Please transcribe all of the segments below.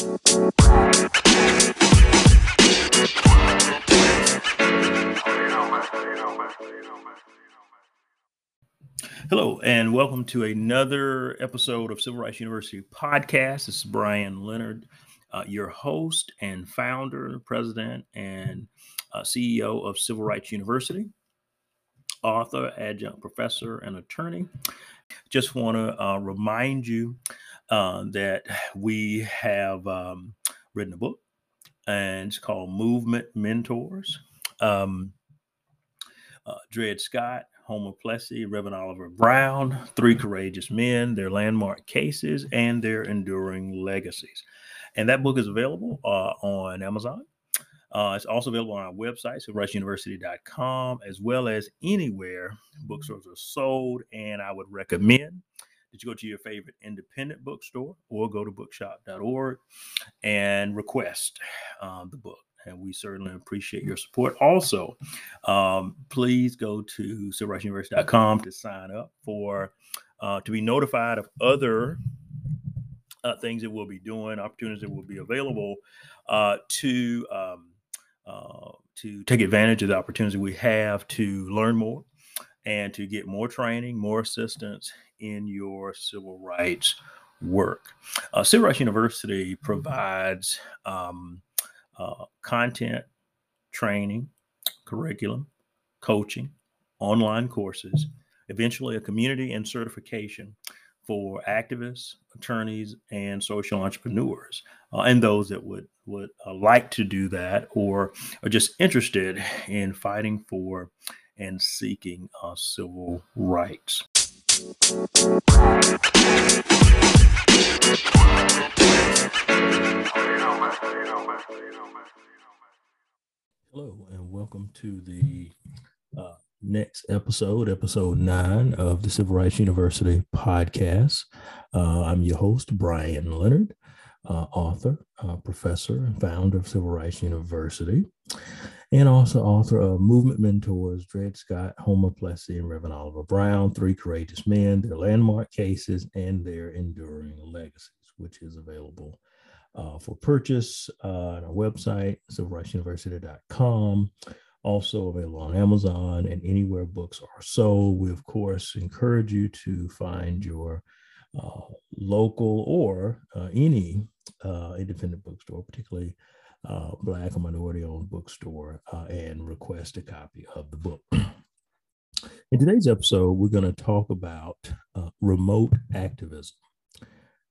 Hello, and welcome to another episode of Civil Rights University podcast. This is Brian Leonard, uh, your host and founder, president, and uh, CEO of Civil Rights University, author, adjunct professor, and attorney. Just want to uh, remind you uh, that we have um, written a book, and it's called Movement Mentors. Um, uh, Dred Scott Homer Plessy, Reverend Oliver Brown, Three Courageous Men, their landmark cases, and their enduring legacies. And that book is available uh, on Amazon. Uh, it's also available on our website, civilrightsuniversity.com, as well as anywhere bookstores are sold. And I would recommend that you go to your favorite independent bookstore or go to bookshop.org and request uh, the book and we certainly appreciate your support. Also, um, please go to civilrightsuniversity.com to sign up for uh, to be notified of other uh, things that we'll be doing, opportunities that will be available uh, to um, uh, to take advantage of the opportunities we have to learn more and to get more training, more assistance in your civil rights work. Uh, civil Rights University provides um, uh, content, training, curriculum, coaching, online courses, eventually a community and certification for activists, attorneys, and social entrepreneurs, uh, and those that would would uh, like to do that or are just interested in fighting for and seeking uh, civil rights. Hello, and welcome to the uh, next episode, episode nine of the Civil Rights University podcast. Uh, I'm your host, Brian Leonard, uh, author, uh, professor, and founder of Civil Rights University, and also author of Movement Mentors, Dred Scott, Homer Plessy, and Reverend Oliver Brown, Three Courageous Men, their landmark cases, and their enduring legacies, which is available uh, for purchase uh, on our website, civilrightsuniversity.com. Also available on Amazon and anywhere books are sold. We, of course, encourage you to find your uh, local or uh, any uh, independent bookstore, particularly uh, Black or minority owned bookstore, and request a copy of the book. In today's episode, we're going to talk about remote activism.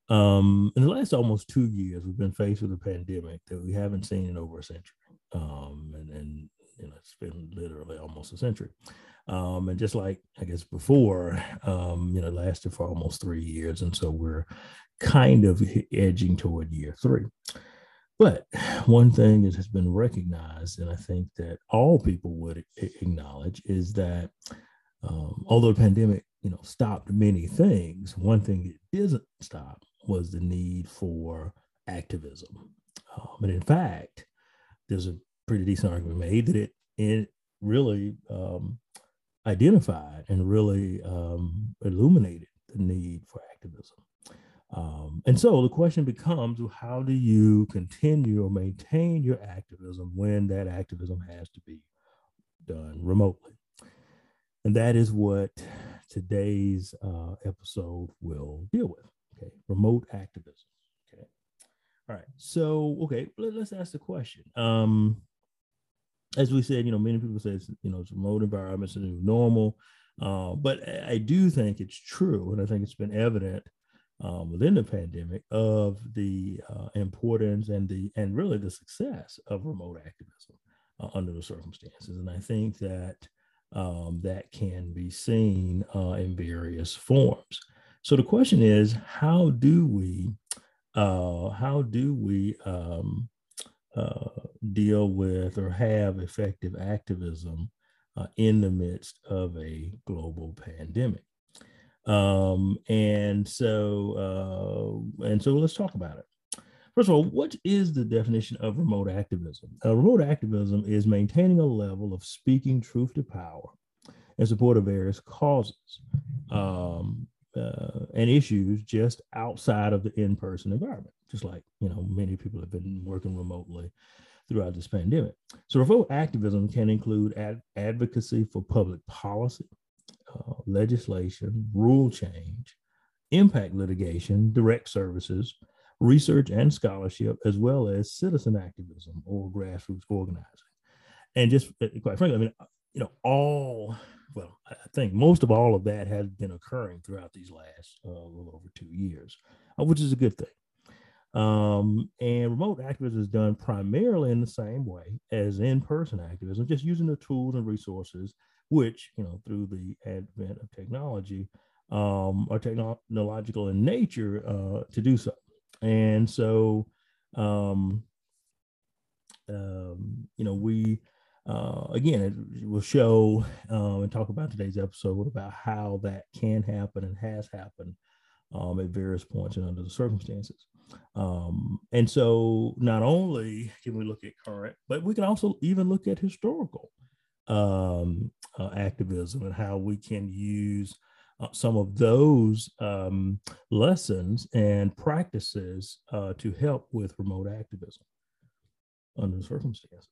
Um, in the last almost two years, we've been faced with a pandemic that we haven't seen in over a century. Um, and, and, you know, it's been literally almost a century. Um, and just like I guess before, um, you know, lasted for almost three years. And so we're kind of edging toward year three. But one thing that has been recognized, and I think that all people would acknowledge, is that um, although the pandemic, you know, stopped many things, one thing it didn't stop was the need for activism. Um, and in fact, there's a pretty decent argument made that it, it really um, identified and really um, illuminated the need for activism. Um, and so the question becomes how do you continue or maintain your activism when that activism has to be done remotely? And that is what today's uh, episode will deal with. Okay, remote activism. Okay, all right. So okay, let, us ask the question. Um, as we said, you know, many people say it's, you know it's remote environments a new normal, uh, but I do think it's true, and I think it's been evident um, within the pandemic of the uh, importance and the and really the success of remote activism uh, under the circumstances. And I think that um, that can be seen uh, in various forms. So the question is, how do we, uh, how do we um, uh, deal with or have effective activism uh, in the midst of a global pandemic? Um, and so, uh, and so, let's talk about it. First of all, what is the definition of remote activism? Uh, remote activism is maintaining a level of speaking truth to power in support of various causes. Um, uh, and issues just outside of the in-person environment, just like you know many people have been working remotely throughout this pandemic. So remote activism can include ad- advocacy for public policy, uh, legislation, rule change, impact litigation, direct services, research and scholarship, as well as citizen activism or grassroots organizing. And just uh, quite frankly, I mean, you know, all well, I think most of all of that has been occurring throughout these last uh, little over two years, uh, which is a good thing. Um, and remote activism is done primarily in the same way as in-person activism, just using the tools and resources, which you know through the advent of technology um, are technological in nature uh, to do so. And so, um, um, you know, we uh, again, it will show um, and talk about today's episode about how that can happen and has happened um, at various points and under the circumstances. Um, and so, not only can we look at current, but we can also even look at historical um, uh, activism and how we can use uh, some of those um, lessons and practices uh, to help with remote activism under the circumstances.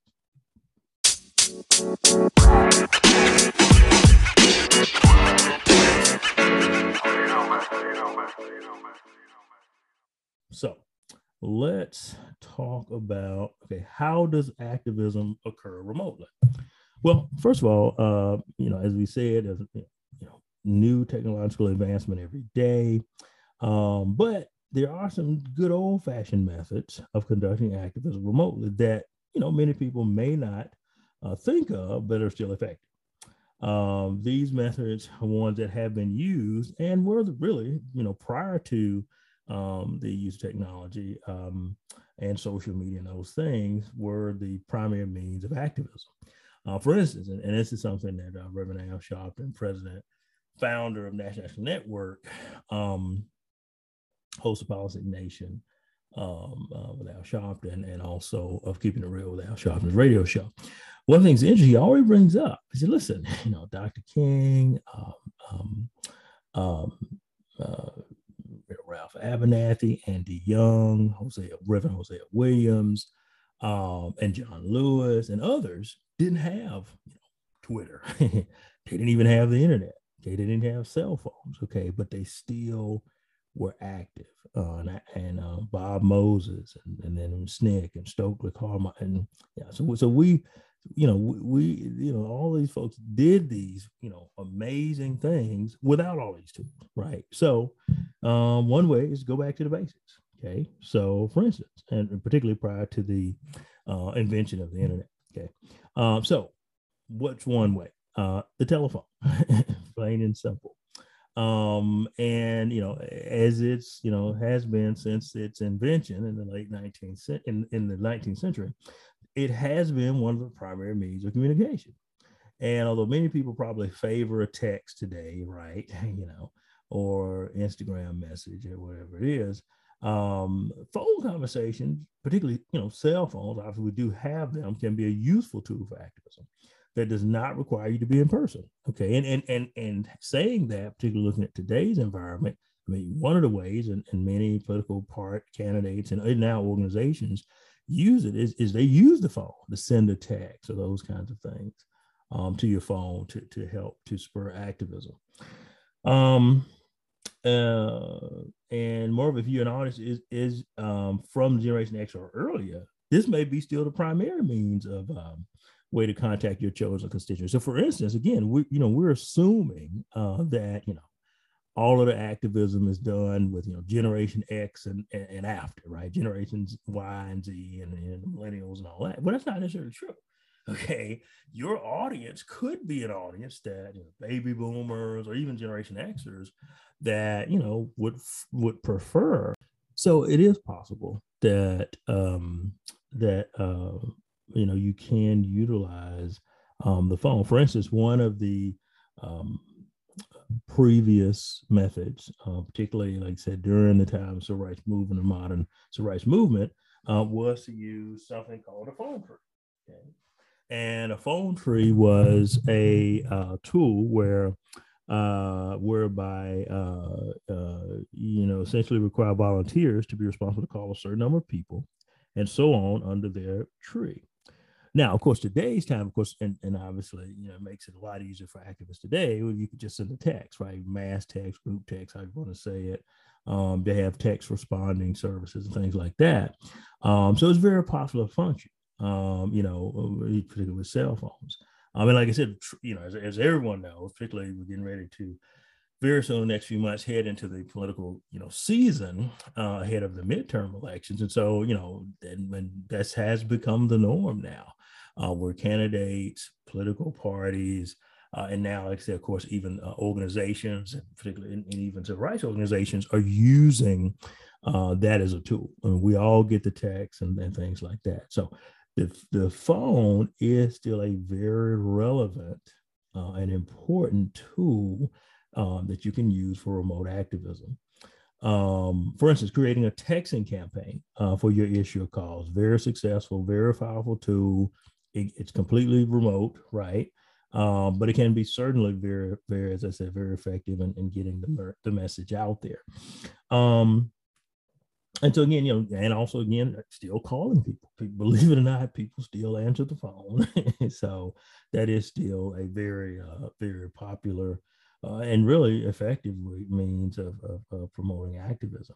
So let's talk about okay, how does activism occur remotely? Well, first of all, uh, you know, as we said, there's you know, new technological advancement every day, um, but there are some good old-fashioned methods of conducting activism remotely that you know many people may not uh, think of, but are still effective. Um, these methods are ones that have been used and were really, you know, prior to um, the use of technology um, and social media and those things were the primary means of activism. Uh, for instance, and, and, this is something that uh, Reverend Al Sharpton, president, founder of National Network, um, host of PoliticsNation, um, uh, with Al Sharpton, and also of Keeping It Real with Al Sharpton's radio show one of the things interesting, he always brings up, he said, listen, you know, Dr. King, um, um, um, uh, Ralph Abernathy, Andy Young, Hosea, Reverend Hosea Williams, um, and John Lewis and others didn't have you know, Twitter. they didn't even have the internet. They didn't have cell phones. Okay, but they still were active. Uh, and, and uh, Bob Moses, and, and then SNCC and Stokely Carmichael, and yeah. So so we you know, we, you know, all these folks did these, you know, amazing things without all these tools, right? So, um, one way is go back to the basics. Okay. So, for instance, and particularly prior to the uh, invention of the internet. Okay. Um, so, what's one way? Uh, the telephone, plain and simple. Um, and you know, as it's you know has been since its invention in the late 19th in, in the 19th century, it has been one of the primary means of communication. And although many people probably favor a text today, right, you know, or Instagram message or whatever it is, um, phone conversations, particularly, you know, cell phones, obviously we do have them, can be a useful tool for activism that does not require you to be in person. Okay. And and and and saying that, particularly looking at today's environment, I mean, one of the ways, and, and many political part candidates and now organizations use it is, is they use the phone to send a text or those kinds of things um, to your phone to, to help to spur activism. Um, uh, and more of if you're an artist is is um, from Generation X or earlier, this may be still the primary means of um, way to contact your chosen constituents. So, for instance, again, we you know we're assuming uh, that you know all of the activism is done with you know generation x and, and, and after right? Generations y and z and, and, millennials and all that. But that's not necessarily true okay your audience could be an audience that you know, baby boomers or even generation xers that you know would would prefer so it is possible that um that uh you know you can utilize um the phone for instance one of the um previous methods, uh, particularly, like I said, during the time of civil rights movement, the modern civil rights movement, uh, was to use something called a phone tree. Okay? And a phone tree was a uh, tool where uh, whereby uh, uh, you know essentially require volunteers to be responsible to call a certain number of people, and so on under their tree. Now, of course, today's time, of course, and, and obviously, you know, it makes it a lot easier for activists today. You could just send a text, right? Mass text, group text, how you want to say it. Um, they have text responding services and things like that. Um, so it's very popular function, um, you know, particularly with cell phones. I mean, like I said, you know, as, as everyone knows, particularly we're getting ready to very soon, the next few months, head into the political, you know, season uh, ahead of the midterm elections, and so you know, and, and that has become the norm now, uh, where candidates, political parties, uh, and now, like I said, of course, even uh, organizations, particularly and, even civil rights organizations, are using uh, that as a tool. I mean, we all get the text and, and things like that. So the, the phone is still a very relevant uh, and important tool um, that you can use for remote activism. Um, for instance, creating a texting campaign uh, for your issue of cause, very successful, very powerful tool. It, it's completely remote, right? Um, but it can be certainly very, very, as I said, very effective in, in getting the, the message out there. Um, and so again, you know, and also again, still calling people. people believe it or not, people still answer the phone. so that is still a very, uh, very popular uh, and really effective means of, of, of promoting activism.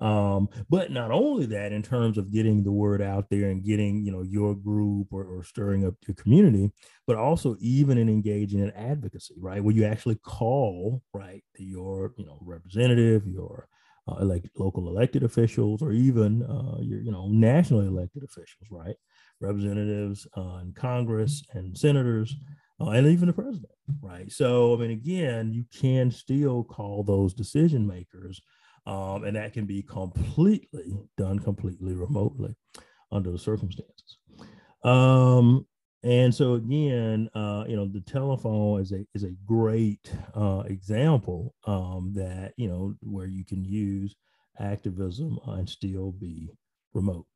Um, but not only that, in terms of getting the word out there and getting, you know, your group or, or stirring up your community, but also even in engaging in advocacy, right? Where you actually call, right, your, you know, representative, your uh, like local elected officials, or even uh, your, you know, nationally elected officials, right? Representatives uh, in Congress and senators, uh, and even the president, right? So, I mean, again, you can still call those decision makers um, and that can be completely done completely remotely under the circumstances. Um, and so again, uh, you know, the telephone is a is a great uh, example um, that you know where you can use activism and still be remote.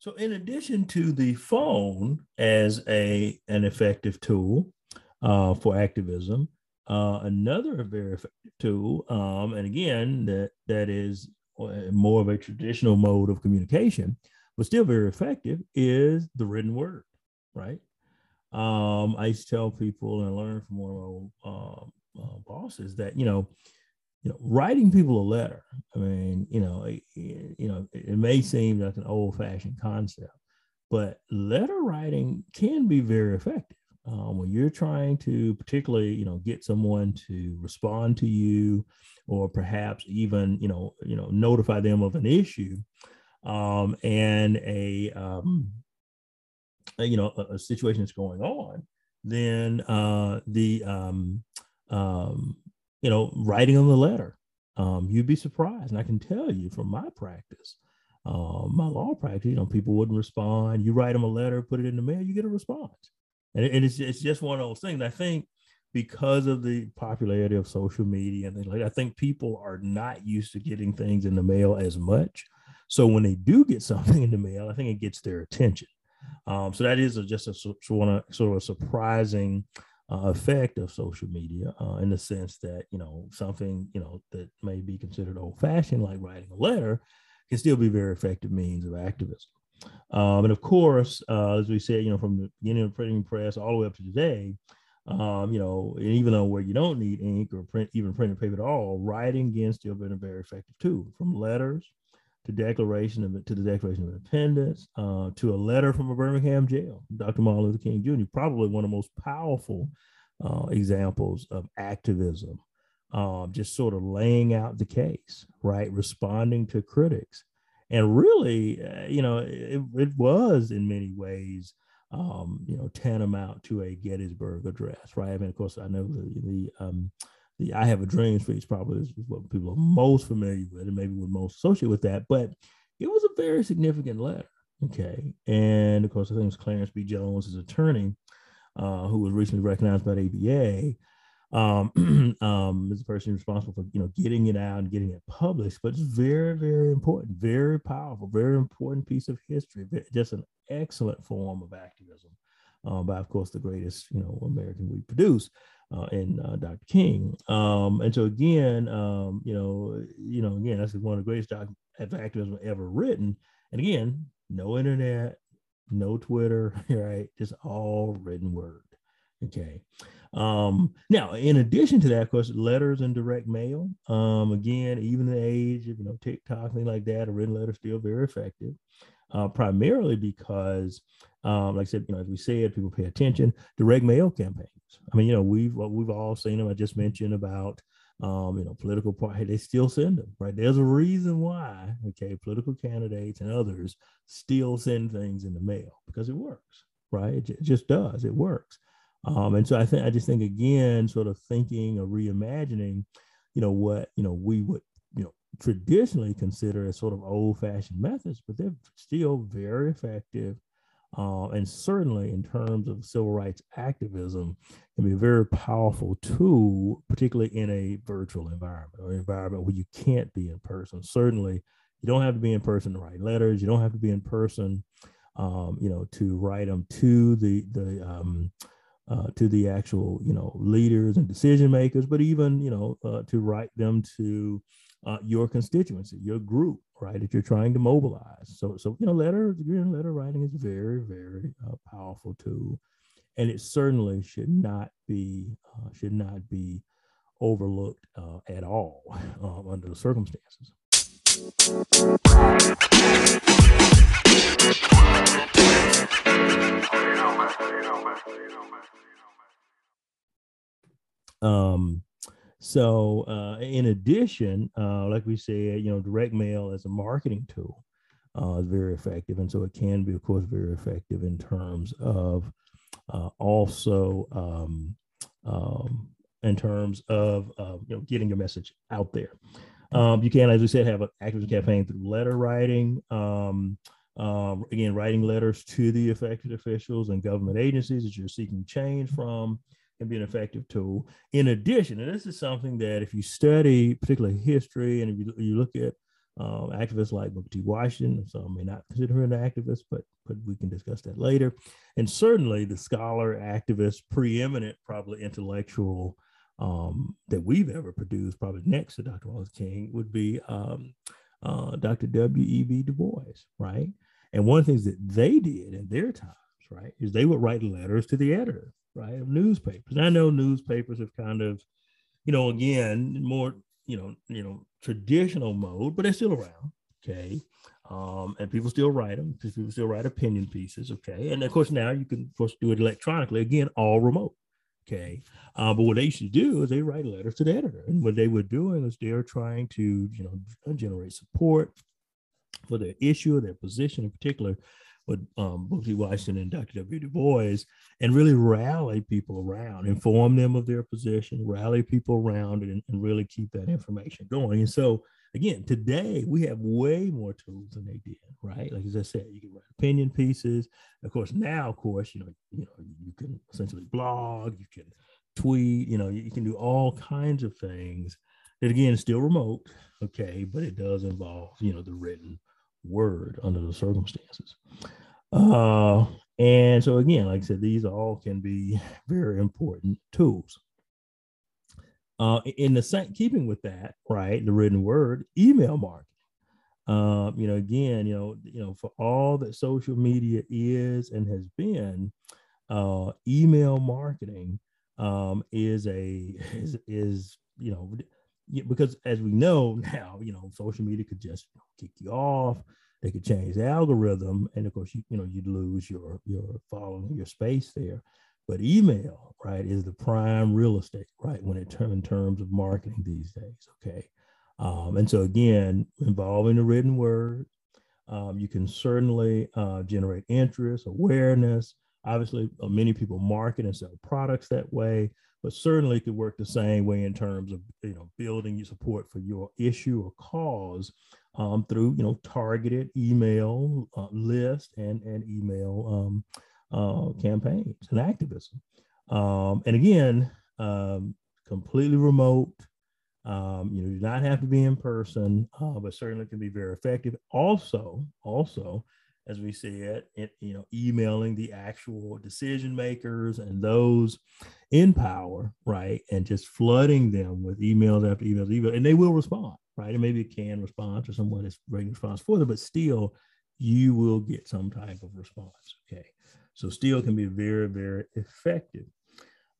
So, in addition to the phone as a an effective tool uh, for activism, uh, another very effective tool, um, and again that that is uh, more of a traditional mode of communication, but still very effective, is the written word, right? Um, I used to tell people and learn from one of my um, uh, bosses that you know, you know, writing people a letter. I mean, you know, it, you know, it, may seem like an old-fashioned concept, but letter writing can be very effective. Um, when you're trying to particularly you know get someone to respond to you or perhaps even you know you know notify them of an issue um, and a um, you know a, a situation that's going on, then uh, the um, um, you know writing on the letter, um, you'd be surprised. And I can tell you from my practice, uh, my law practice, you know, people wouldn't respond. You write them a letter, put it in the mail, you get a response, and, it, and it's it's just one of those things. I think because of the popularity of social media and things like that, I think people are not used to getting things in the mail as much. So when they do get something in the mail, I think it gets their attention. Um, so that is a, just a sort of, sort of a surprising uh, effect of social media uh, in the sense that you know something you know that may be considered old fashioned, like writing a letter, can still be very effective means of activism. Um, and of course, uh, as we said, you know, from the beginning of printing press all the way up to today, um, you know, even though where you don't need ink or print, even printed paper at all, writing can still been a very effective tool. From letters to Declaration of to the Declaration of Independence, uh, to a letter from a Birmingham jail, Dr. Martin Luther King Jr., probably one of the most powerful uh, examples of activism, um, just sort of laying out the case, right, responding to critics, and really, uh, you know, it, it, was in many ways. Um, you know, tantamount to a Gettysburg Address, right? I mean, of course, I know the, the um, the I Have a Dream speech probably is what people are most familiar with and maybe would most associate with that. But it was a very significant letter. Okay. And of course, I think it was Clarence B. Jones, his attorney, uh, who was recently recognized by the ABA, um, um, is the person responsible for you know getting it out and getting it published. But it's very, very important, very powerful, very important piece of history. Just an excellent form of activism uh, by, of course, the greatest you know American we produce. Uh, in uh, Dr. King, um, and so again, um, you know, you know, again, that's one of the greatest doc- activism ever written. And again, no internet, no Twitter, right? Just all written word. Okay. Um, now, in addition to that, of course, letters and direct mail. Um, again, even the age of you know TikTok, things like that, a written letter still very effective. Uh, primarily because, um, like I said, you know, as we said, people pay attention. Direct mail campaigns. I mean, you know, we've we've all seen them. I just mentioned about um, you know, political party, they still send them, right? There's a reason why, okay, political candidates and others still send things in the mail because it works, right? It, just does, it works. Um, and so I think I just think again, sort of thinking or reimagining, you know, what you know we would you know traditionally consider as sort of old-fashioned methods, but they're still very effective. Uh, and certainly in terms of civil rights activism, can be a very powerful tool, particularly in a virtual environment or environment where you can't be in person. Certainly, you don't have to be in person to write letters. You don't have to be in person, um, you know, to write them to the the um, uh, to the actual you know leaders and decision makers, but even you know uh, to write them to uh, your constituency, your group, right? That you're trying to mobilize. So so you know letter letter writing is very very uh, powerful tool, and it certainly should not be uh, should not be overlooked uh, at all under the circumstances. Um, so, uh, in addition, uh, like we said, you know, direct mail as a marketing tool uh, is very effective, and so it can be, of course, very effective in terms of uh, also um, um, in terms of uh, you know getting your message out there. Um, you can, as we said, have an activist campaign through letter writing. Um, um, again, writing letters to the affected officials and government agencies that you're seeking change from can be an effective tool. In addition, and this is something that if you study particularly history and if you, you look at um, activists like Booker T. Washington, some may not consider an activist, but but we can discuss that later. And certainly the scholar, activist, preeminent, probably intellectual um, that we've ever produced, probably next to Dr. Wallace King, would be um, uh, Dr. W.E.B. Du Bois, right? And one of the things that they did in their times, right, is they would write letters to the editor right, of newspapers. And I know newspapers have kind of, you know, again, more, you know, you know, traditional mode, but they're still around. Okay. Um, and people still write them. People still write opinion pieces. Okay. And of course, now you can, of course, do it electronically. Again, all remote. Okay. Uh, but what they used to do is they write letters to the editor. And what they were doing is they're trying to, you know, generate support for their issue or their position in particular with um, Booker Washington and Dr. W. Du Bois and really rally people around, inform them of their position, rally people around, and, and really keep that information going. And so, again, today we have way more tools than they did, right? Like as I said, you can write opinion pieces. Of course, now, of course, you know, you know, you can essentially blog, you can tweet, you know, you can do all kinds of things. That again still remote, okay, but it does involve, you know, the written word under the circumstances. Uh, and so again, like I said, these all can be very important tools. Uh, in the same keeping with that, right, the written word, email marketing. Um, you know, again, you know, you know, for all that social media is and has been, uh, email marketing um, is a is, is you know because as we know now, you know, social media could just kick you off. They could change the algorithm, and of course, you, you know, you'd lose your your following, your space there. But email, right, is the prime real estate, right, when it term in terms of marketing these days. Okay, um, and so again, involving the written word, um, you can certainly uh, generate interest, awareness. Obviously, uh, many people market and sell products that way but certainly it could work the same way in terms of you know building your support for your issue or cause um, through you know targeted email uh, list and and email um, uh, campaigns and activism. Um, and again, um, completely remote. Um, you know, do not have to be in person, uh, but certainly can be very effective. Also, also, as we said, it, you know, emailing the actual decision makers and those in power, right, and just flooding them with emails after emails, email, and they will respond, right? And maybe a canned response or someone that's bringing response for them, but still, you will get some type of response. Okay, so still can be very, very effective.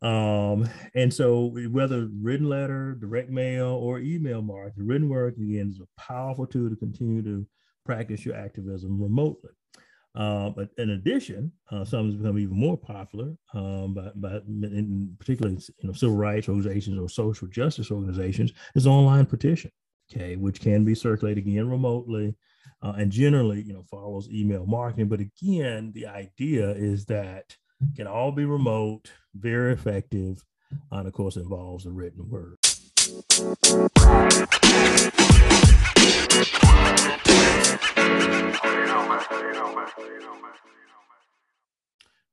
Um, and so whether written letter, direct mail, or email marketing, written work again is a powerful tool to continue to practice your activism remotely. Uh, but in addition, uh, some has become even more popular, um, by, by in particularly you know civil rights organizations or social justice organizations, is online petition, okay, which can be circulated again remotely, uh, and generally you know follows email marketing. But again, the idea is that can all be remote, very effective, and of course involves the written word.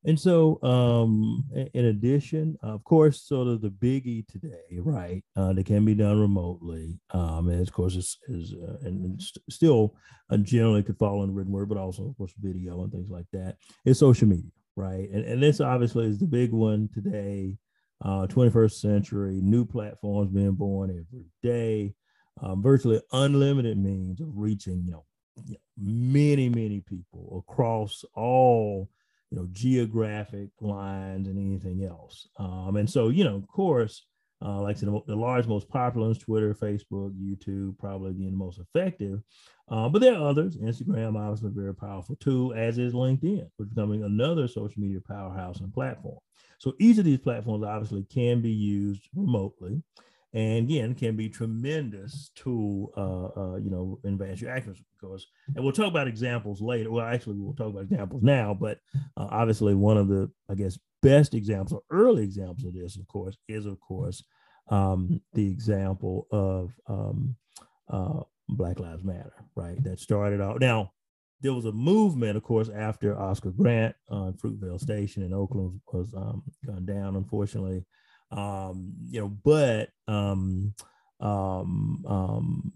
And so, um, in addition, of course, sort of the biggie today, right? Uh, that can be done remotely, um, and of course, is, is uh, and still uh, generally could fall in written word, but also, of course, video and things like that. Is social media, right? And and this obviously is the big one today. Uh, 21st century, new platforms being born every day, um, virtually unlimited means of reaching, you know, many, many people across all you know geographic lines and anything else. Um, and so, you know, of course, uh, like I said, the large, most popular ones, Twitter, Facebook, YouTube, probably being the most effective. Uh, but there are others. Instagram, obviously, very powerful too, as is LinkedIn, which is becoming another social media powerhouse and platform. So each of these platforms obviously can be used remotely and again can be tremendous to uh, uh, you know advance your activism because and we'll talk about examples later. Well actually we'll talk about examples now but uh, obviously one of the i guess best examples or early examples of this of course is of course um, the example of um, uh, black lives matter right? That started out now there was a movement of course after oscar grant on fruitvale station in oakland was um, gone down unfortunately um, you know, but um, um, um,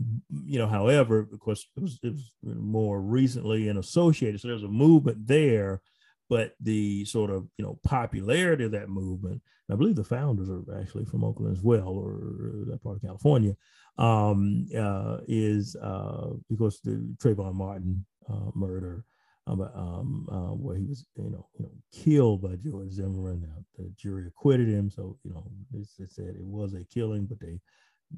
you know, however, of course, it was, it was more recently and associated. So there's a movement there, but the sort of you know popularity of that movement. I believe the founders are actually from Oakland as well, or that part of California. Um, uh, is uh, because the Trayvon Martin uh, murder um, uh, where he was, you know, you know, killed by George Zimmerman. Uh, the jury acquitted him, so you know, they said it was a killing, but they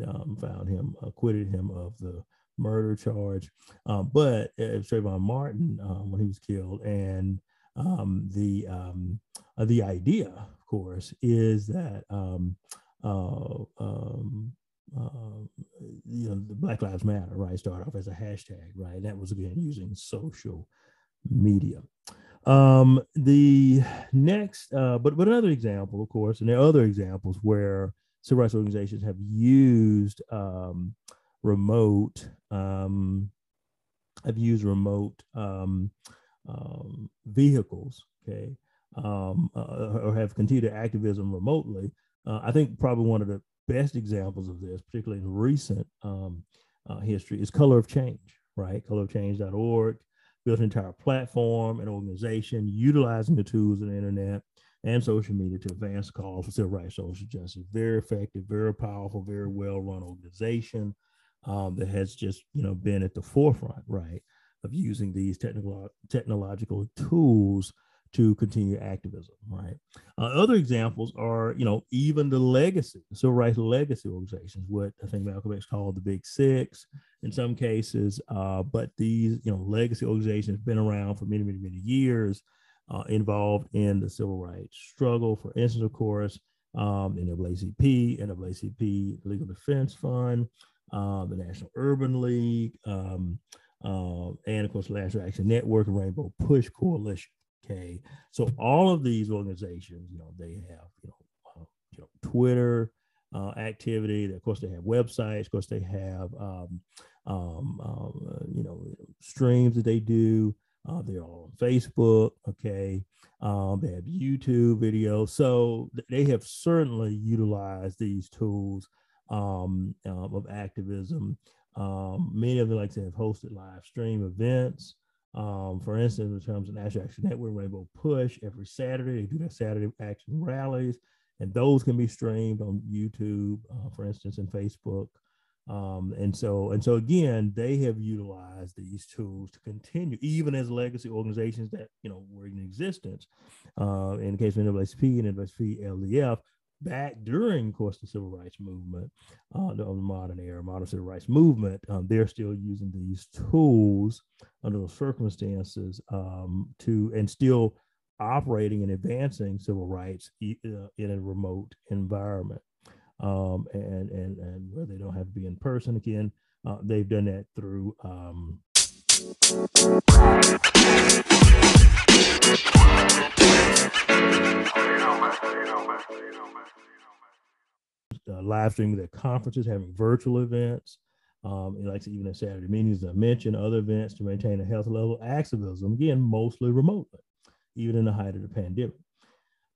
um, found him, acquitted him of the murder charge. Uh, but uh, Trayvon Martin, um, when he was killed, and um, the um, uh, the idea, of course, is that um, uh, uh, you know, the Black Lives Matter, right, started off as a hashtag, right? That was again using social media. Um, the next, uh, but but another example, of course, and there are other examples where civil rights organizations have used um, remote, um, have used remote um, um, vehicles, okay, um, uh, or have continued activism remotely. Uh, I think probably one of the best examples of this, particularly in recent um, uh, history, is Color of Change, right? Colorofchange.org built an entire platform and organization utilizing the tools of the internet and social media to advance calls for civil rights, social justice. Very effective, very powerful, very well-run organization um, that has just you know been at the forefront, right, of using these technical technological tools to continue activism, right? Uh, other examples are, you know, even the legacy, civil rights legacy organizations, what I think Malcolm X called the Big Six in some cases. Uh, but these, you know, legacy organizations have been around for many, many, many years, uh, involved in the civil rights struggle. For instance, of course, um, NAACP, NAACP Legal Defense Fund, uh, the National Urban League, um, uh, and of course, the National Action Network and Rainbow Push Coalition. Okay, so all of these organizations, you know, they have you know, uh, you know Twitter, uh, activity. Of course, they have websites. Of course, they have um, um, uh, you know streams that they do. Uh, they're all on Facebook. Okay, um, they have YouTube videos. So they have certainly utilized these tools um, um, of activism. Um, many of them, like to have hosted live stream events. Um, for instance, in terms of National Action Network, Rainbow Push, every Saturday they do their Saturday action rallies, and those can be streamed on YouTube, uh, for instance, and Facebook. Um, and so, and so again, they have utilized these tools to continue, even as legacy organizations that you know were in existence. Uh, in the case of NAACP and NAACP LDF, back during, of course, the civil rights movement, uh, the, modern era, modern civil rights movement, um, they're still using these tools under those circumstances um, to and still operating and advancing civil rights uh, in a remote environment um, and, and, and where they don't have to be in person again. Uh, they've done that through um, uh, live streaming their conferences, having virtual events, um, and like even at Saturday meetings, I mentioned other events to maintain a health level activism, again, mostly remotely, even in the height of the pandemic.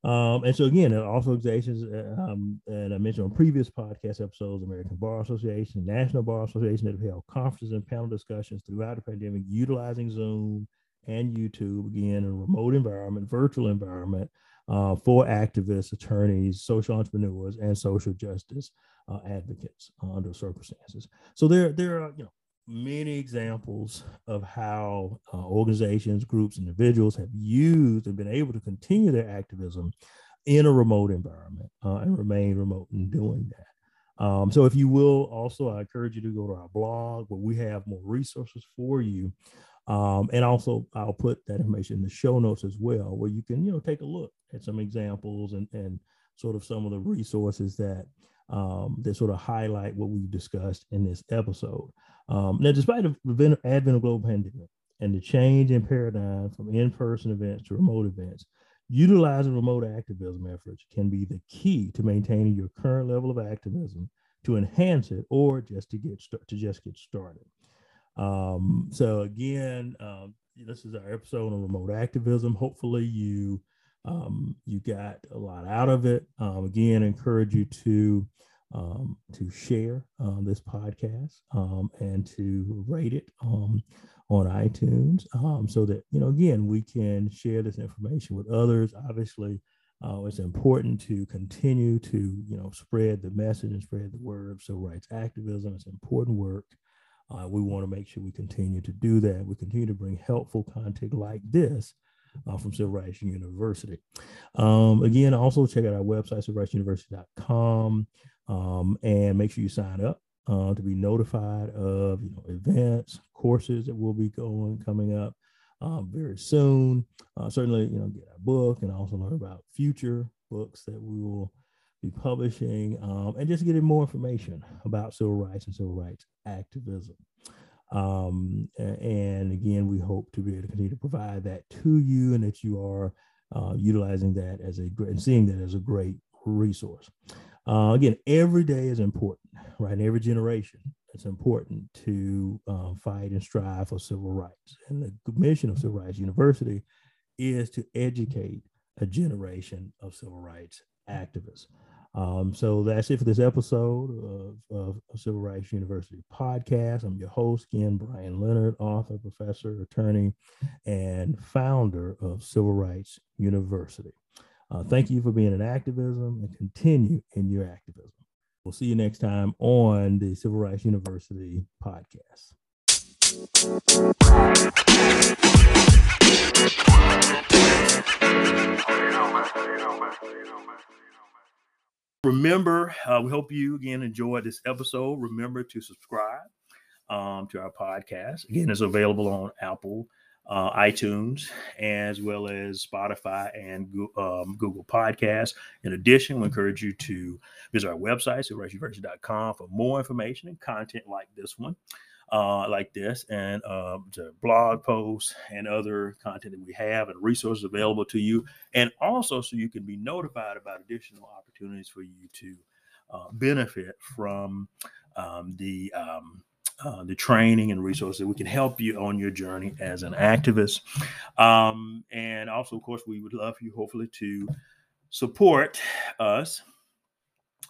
Um, and so again, also organizations, uh, um, and I mentioned on previous podcast episodes, American Bar Association, National Bar Association that have held conferences and panel discussions throughout the pandemic, utilizing Zoom and YouTube, again, in a remote environment, virtual environment, uh, for activists, attorneys, social entrepreneurs, and social justice uh, advocates under circumstances. So there, there are, you know, many examples of how uh, organizations, groups, individuals have used and been able to continue their activism in a remote environment uh, and remain remote in doing that. Um, so, if you will, also, I encourage you to go to our blog where we have more resources for you. Um, and also, I'll put that information in the show notes as well, where you can, you know, take a look at some examples and, and sort of some of the resources that um, that sort of highlight what we've discussed in this episode. Um, now, despite the advent of global pandemic and the change in paradigm from in-person events to remote events, utilizing remote activism efforts can be the key to maintaining your current level of activism, to enhance it, or just to get to just get started. Um, so again, um, this is our episode on remote activism. Hopefully, you um, you got a lot out of it. Um, again, encourage you to um, to share uh, this podcast um, and to rate it um, on iTunes um, so that, you know, again, we can share this information with others. Obviously, uh, it's important to continue to, you know, spread the message and spread the word of civil rights activism. It's important work. Uh, we want to make sure we continue to do that. We continue to bring helpful content like this uh, from Civil Rights University. Um, again, also check out our website, civilrightsuniversity.com um, and make sure you sign up uh, to be notified of you know events, courses that will be going coming up um, very soon. Uh, certainly, you know, get our book and also learn about future books that we will be publishing, um, and just getting more information about civil rights and civil rights activism. Um, and again, we hope to be able to continue to provide that to you, and that you are uh, utilizing that as a great and seeing that as a great resource. Uh, again, every day is important, right? In every generation, it's important to um, fight and strive for civil rights. And the mission of Civil Rights University is to educate a generation of civil rights activists. Um, so that's it for this episode of, of, Civil Rights University podcast. I'm your host, again, Brian Leonard, author, professor, attorney, and founder of Civil Rights University. Uh, thank you for being in activism and continue in your activism. We'll see you next time on the Civil Rights University podcast. Remember, uh, we hope you again enjoyed this episode. Remember to subscribe um, to our podcast. Again, it's available on Apple uh, iTunes, as well as Spotify and um, Google Podcasts. In addition, we encourage you to visit our website, civilrightsuniversity.com, for more information and content like this one, uh, like this, and uh, blog posts and other content that we have and resources available to you. And also, so you can be notified about additional opportunities for you to uh, benefit from um, the um, uh, the training and resources. That we can help you on your journey as an activist. Um, and also, of course, we would love you, hopefully, to support us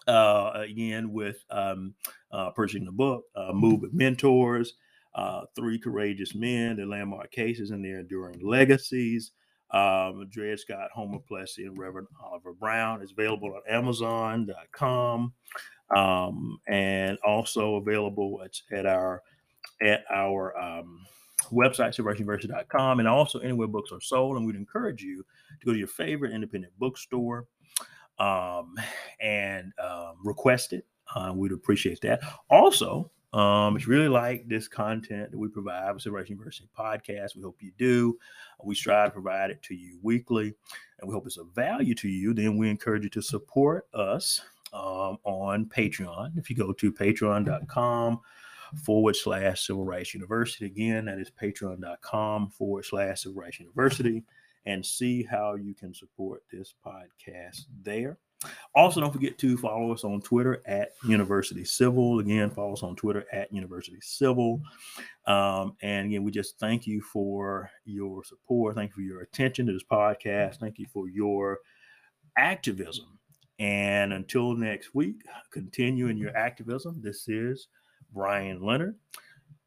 uh, again with um, uh, purchasing the book, uh, Mentors, uh, Three Courageous Men, the landmark cases and their enduring legacies. Um, Dred Scott, Homer Plessy, and Reverend Oliver Brown is available on Amazon.com um, and also available at, at our at our um, website, civilrightsuniversity.com, and also anywhere books are sold. And we'd encourage you to go to your favorite independent bookstore um, and um, request it. Uh, we'd appreciate that. Also, um, if you really like this content that we provide with Civil Rights University podcast, we hope you do. We strive to provide it to you weekly, and we hope it's of value to you. Then we encourage you to support us um, on Patreon. If you go to patreon.com forward slash civil rights university, again, that is patreon.com forward slash civil rights university, and see how you can support this podcast there. Also, don't forget to follow us on Twitter at University Civil. Again, follow us on Twitter at University Civil. Um, and again, we just thank you for your support. Thank you for your attention to this podcast. Thank you for your activism and until next week, continue in your activism. This is Brian Leonard,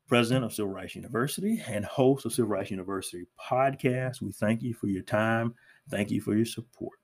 president of Civil Rights University and host of Civil Rights University podcast. We thank you for your time. Thank you for your support.